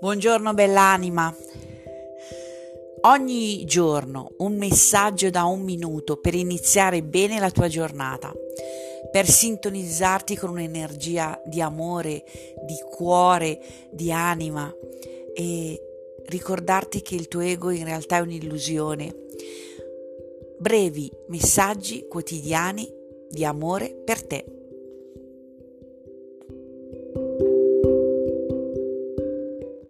Buongiorno bell'anima. Ogni giorno un messaggio da un minuto per iniziare bene la tua giornata, per sintonizzarti con un'energia di amore, di cuore, di anima e ricordarti che il tuo ego in realtà è un'illusione. Brevi messaggi quotidiani di amore per te.